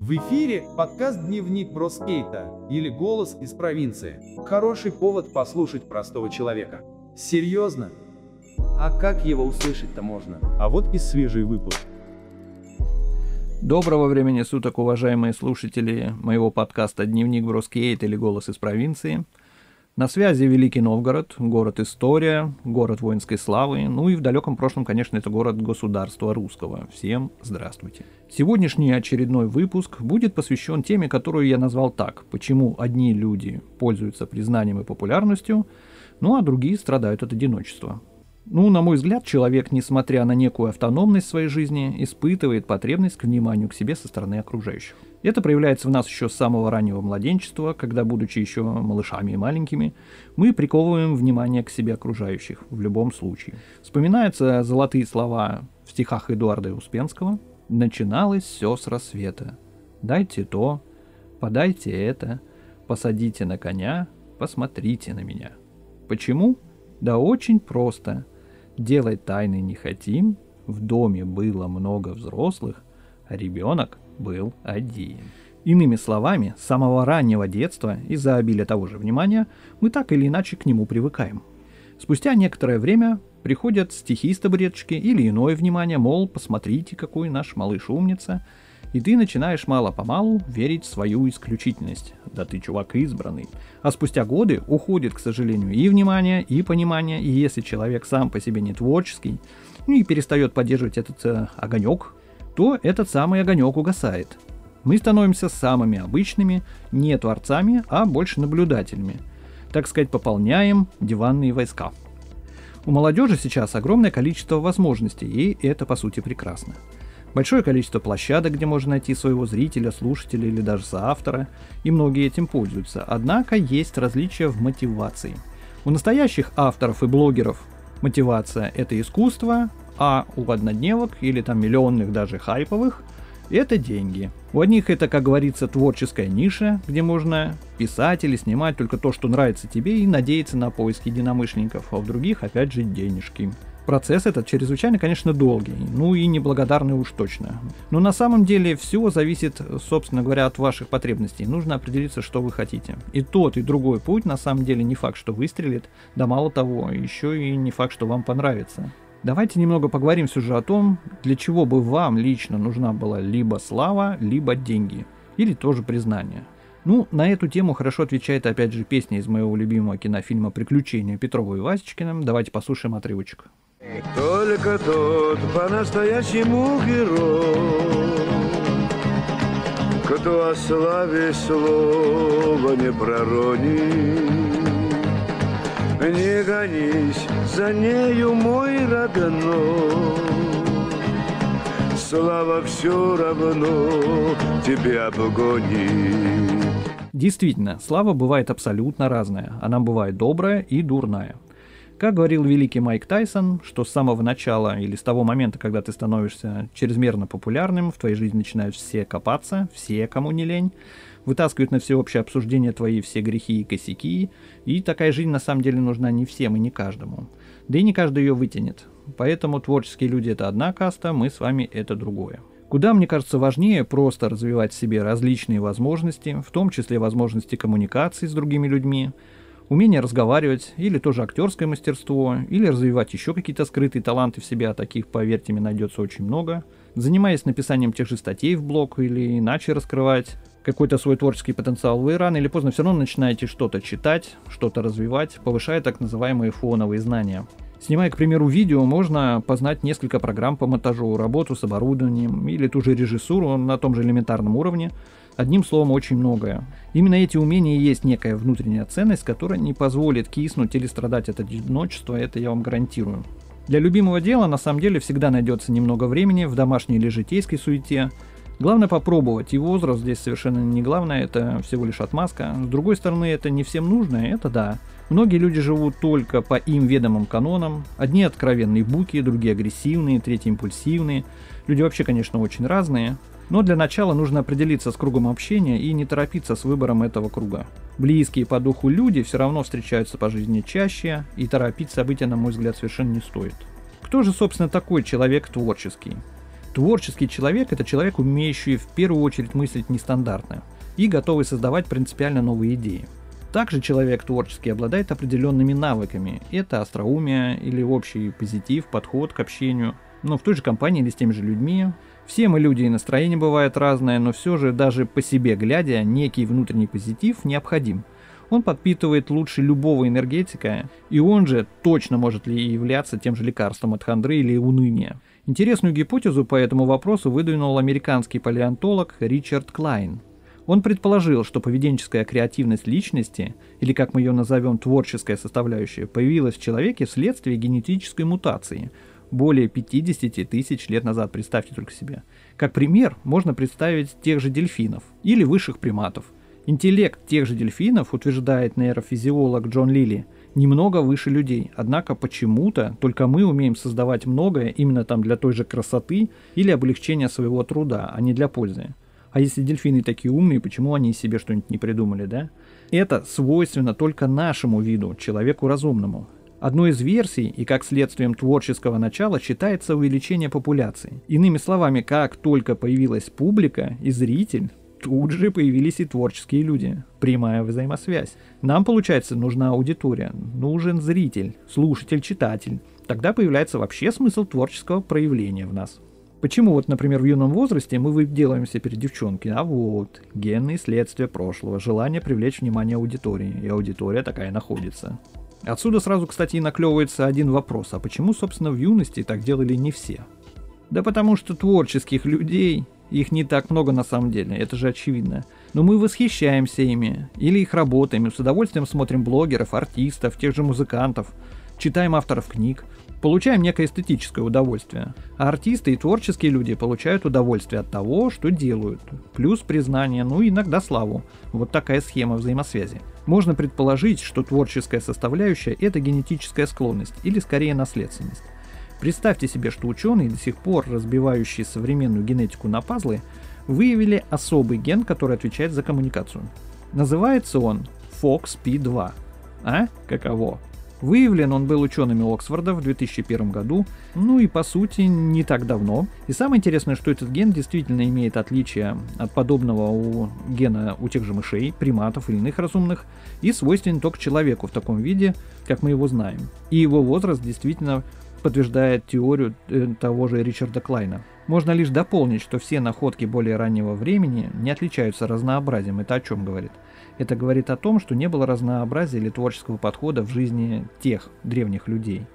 В эфире подкаст «Дневник Броскейта» или «Голос из провинции». Хороший повод послушать простого человека. Серьезно? А как его услышать-то можно? А вот и свежий выпуск. Доброго времени суток, уважаемые слушатели моего подкаста «Дневник Броскейт» или «Голос из провинции». На связи Великий Новгород, город история, город воинской славы, ну и в далеком прошлом, конечно, это город государства русского. Всем здравствуйте. Сегодняшний очередной выпуск будет посвящен теме, которую я назвал так. Почему одни люди пользуются признанием и популярностью, ну а другие страдают от одиночества. Ну, на мой взгляд, человек, несмотря на некую автономность своей жизни, испытывает потребность к вниманию к себе со стороны окружающих. Это проявляется в нас еще с самого раннего младенчества, когда, будучи еще малышами и маленькими, мы приковываем внимание к себе окружающих в любом случае. Вспоминаются золотые слова в стихах Эдуарда Успенского «Начиналось все с рассвета. Дайте то, подайте это, посадите на коня, посмотрите на меня». Почему? Да очень просто – Делать тайны не хотим, в доме было много взрослых, а ребенок был один. Иными словами, с самого раннего детства, из-за обилия того же внимания, мы так или иначе к нему привыкаем. Спустя некоторое время приходят стихи с табуреточки или иное внимание, мол, посмотрите, какой наш малыш умница – и ты начинаешь мало-помалу верить в свою исключительность. Да ты чувак избранный. А спустя годы уходит, к сожалению, и внимание, и понимание, и если человек сам по себе не творческий, ну и перестает поддерживать этот э, огонек, то этот самый огонек угасает. Мы становимся самыми обычными, не творцами, а больше наблюдателями. Так сказать, пополняем диванные войска. У молодежи сейчас огромное количество возможностей, и это по сути прекрасно. Большое количество площадок, где можно найти своего зрителя, слушателя или даже соавтора, и многие этим пользуются. Однако есть различия в мотивации. У настоящих авторов и блогеров мотивация – это искусство, а у однодневок или там миллионных даже хайповых – это деньги. У одних это, как говорится, творческая ниша, где можно писать или снимать только то, что нравится тебе и надеяться на поиск единомышленников, а у других, опять же, денежки. Процесс этот чрезвычайно, конечно, долгий, ну и неблагодарный уж точно. Но на самом деле все зависит, собственно говоря, от ваших потребностей. Нужно определиться, что вы хотите. И тот, и другой путь на самом деле не факт, что выстрелит, да мало того, еще и не факт, что вам понравится. Давайте немного поговорим все же о том, для чего бы вам лично нужна была либо слава, либо деньги. Или тоже признание. Ну, на эту тему хорошо отвечает опять же песня из моего любимого кинофильма «Приключения Петрова и Васечкина». Давайте послушаем отрывочек. Только тот по-настоящему герой, Кто о славе слова не проронит. Не гонись за нею, мой родной, Слава все равно тебе обгонит. Действительно, слава бывает абсолютно разная. Она бывает добрая и дурная. Как говорил великий Майк Тайсон, что с самого начала или с того момента, когда ты становишься чрезмерно популярным, в твоей жизни начинают все копаться, все, кому не лень, вытаскивают на всеобщее обсуждение твои все грехи и косяки, и такая жизнь на самом деле нужна не всем и не каждому. Да и не каждый ее вытянет. Поэтому творческие люди это одна каста, мы с вами это другое. Куда, мне кажется, важнее просто развивать в себе различные возможности, в том числе возможности коммуникации с другими людьми, умение разговаривать, или тоже актерское мастерство, или развивать еще какие-то скрытые таланты в себе, а таких, поверьте мне, найдется очень много. Занимаясь написанием тех же статей в блог или иначе раскрывать какой-то свой творческий потенциал, вы рано или поздно все равно начинаете что-то читать, что-то развивать, повышая так называемые фоновые знания. Снимая, к примеру, видео, можно познать несколько программ по монтажу, работу с оборудованием или ту же режиссуру на том же элементарном уровне, Одним словом, очень многое. Именно эти умения и есть некая внутренняя ценность, которая не позволит киснуть или страдать от одиночества, это я вам гарантирую. Для любимого дела на самом деле всегда найдется немного времени в домашней или житейской суете. Главное попробовать, и возраст здесь совершенно не главное, это всего лишь отмазка. С другой стороны, это не всем нужно, это да. Многие люди живут только по им ведомым канонам. Одни откровенные буки, другие агрессивные, третьи импульсивные. Люди вообще, конечно, очень разные. Но для начала нужно определиться с кругом общения и не торопиться с выбором этого круга. Близкие по духу люди все равно встречаются по жизни чаще, и торопить события, на мой взгляд, совершенно не стоит. Кто же, собственно, такой человек творческий? Творческий человек – это человек, умеющий в первую очередь мыслить нестандартно и готовый создавать принципиально новые идеи. Также человек творческий обладает определенными навыками. Это остроумие или общий позитив, подход к общению. Но в той же компании или с теми же людьми. Все мы люди и настроение бывает разное, но все же даже по себе глядя, некий внутренний позитив необходим. Он подпитывает лучше любого энергетика, и он же точно может ли являться тем же лекарством от хандры или уныния. Интересную гипотезу по этому вопросу выдвинул американский палеонтолог Ричард Клайн. Он предположил, что поведенческая креативность личности, или как мы ее назовем творческая составляющая, появилась в человеке вследствие генетической мутации более 50 тысяч лет назад, представьте только себе. Как пример можно представить тех же дельфинов или высших приматов. Интеллект тех же дельфинов, утверждает нейрофизиолог Джон Лили, немного выше людей, однако почему-то только мы умеем создавать многое именно там для той же красоты или облегчения своего труда, а не для пользы. А если дельфины такие умные, почему они себе что-нибудь не придумали, да? Это свойственно только нашему виду, человеку разумному. Одной из версий и как следствием творческого начала считается увеличение популяции. Иными словами, как только появилась публика и зритель, тут же появились и творческие люди. Прямая взаимосвязь. Нам, получается, нужна аудитория, нужен зритель, слушатель, читатель. Тогда появляется вообще смысл творческого проявления в нас. Почему вот, например, в юном возрасте мы выделываемся перед девчонки? А вот, генные следствия прошлого, желание привлечь внимание аудитории, и аудитория такая находится. Отсюда сразу, кстати, и наклевывается один вопрос, а почему, собственно, в юности так делали не все? Да потому что творческих людей, их не так много на самом деле, это же очевидно. Но мы восхищаемся ими, или их работами, с удовольствием смотрим блогеров, артистов, тех же музыкантов, читаем авторов книг, получаем некое эстетическое удовольствие. А артисты и творческие люди получают удовольствие от того, что делают. Плюс признание, ну и иногда славу. Вот такая схема взаимосвязи. Можно предположить, что творческая составляющая – это генетическая склонность, или скорее наследственность. Представьте себе, что ученые, до сих пор разбивающие современную генетику на пазлы, выявили особый ген, который отвечает за коммуникацию. Называется он FOXP2. А? Каково? Выявлен он был учеными Оксфорда в 2001 году, ну и по сути не так давно. И самое интересное, что этот ген действительно имеет отличие от подобного у гена у тех же мышей, приматов или иных разумных, и свойственен только человеку в таком виде, как мы его знаем. И его возраст действительно подтверждает теорию э, того же Ричарда Клайна. Можно лишь дополнить, что все находки более раннего времени не отличаются разнообразием. Это о чем говорит? Это говорит о том, что не было разнообразия или творческого подхода в жизни тех древних людей.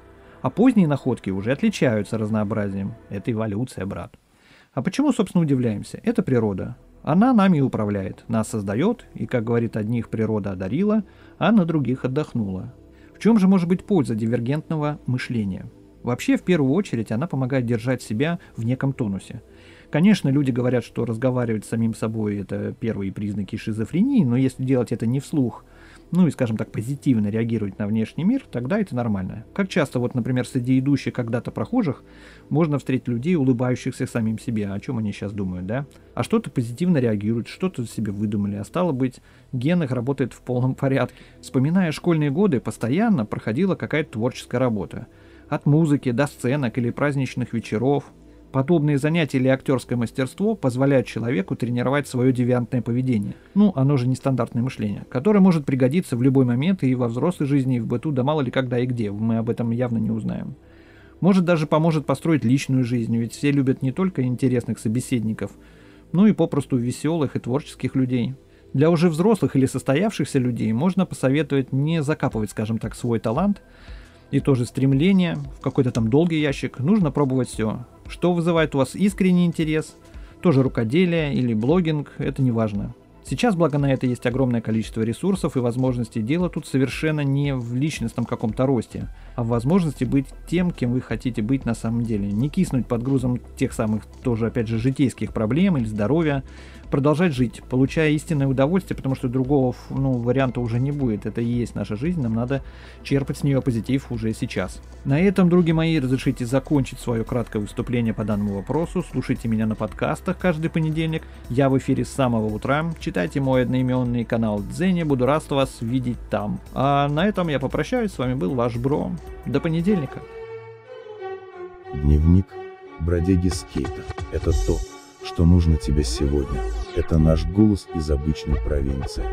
А поздние находки уже отличаются разнообразием. Это эволюция, брат. А почему, собственно, удивляемся? Это природа. Она нами управляет, нас создает, и, как говорит одних, природа одарила, а на других отдохнула. В чем же может быть польза дивергентного мышления? Вообще, в первую очередь, она помогает держать себя в неком тонусе. Конечно, люди говорят, что разговаривать с самим собой – это первые признаки шизофрении, но если делать это не вслух, ну и, скажем так, позитивно реагировать на внешний мир, тогда это нормально. Как часто, вот, например, среди идущих когда-то прохожих можно встретить людей, улыбающихся самим себе, о чем они сейчас думают, да? А что-то позитивно реагируют, что-то себе выдумали, а стало быть, ген их работает в полном порядке. Вспоминая школьные годы, постоянно проходила какая-то творческая работа. От музыки до сценок или праздничных вечеров – Подобные занятия или актерское мастерство позволяют человеку тренировать свое девиантное поведение. Ну, оно же нестандартное мышление, которое может пригодиться в любой момент и во взрослой жизни, и в быту, да мало ли когда и где, мы об этом явно не узнаем. Может даже поможет построить личную жизнь, ведь все любят не только интересных собеседников, но и попросту веселых и творческих людей. Для уже взрослых или состоявшихся людей можно посоветовать не закапывать, скажем так, свой талант и тоже стремление в какой-то там долгий ящик. Нужно пробовать все. Что вызывает у вас искренний интерес, тоже рукоделие или блогинг, это не важно. Сейчас, благо на это, есть огромное количество ресурсов и возможностей. Дело тут совершенно не в личностном каком-то росте, а в возможности быть тем, кем вы хотите быть на самом деле. Не киснуть под грузом тех самых, тоже, опять же, житейских проблем или здоровья, продолжать жить, получая истинное удовольствие, потому что другого ну, варианта уже не будет. Это и есть наша жизнь, нам надо черпать с нее позитив уже сейчас. На этом, други мои, разрешите закончить свое краткое выступление по данному вопросу. Слушайте меня на подкастах каждый понедельник. Я в эфире с самого утра. Читайте мой одноименный канал Дзене, буду рад вас видеть там. А на этом я попрощаюсь, с вами был ваш Бро. До понедельника. Дневник бродяги скейта. Это то, что нужно тебе сегодня. Это наш голос из обычной провинции.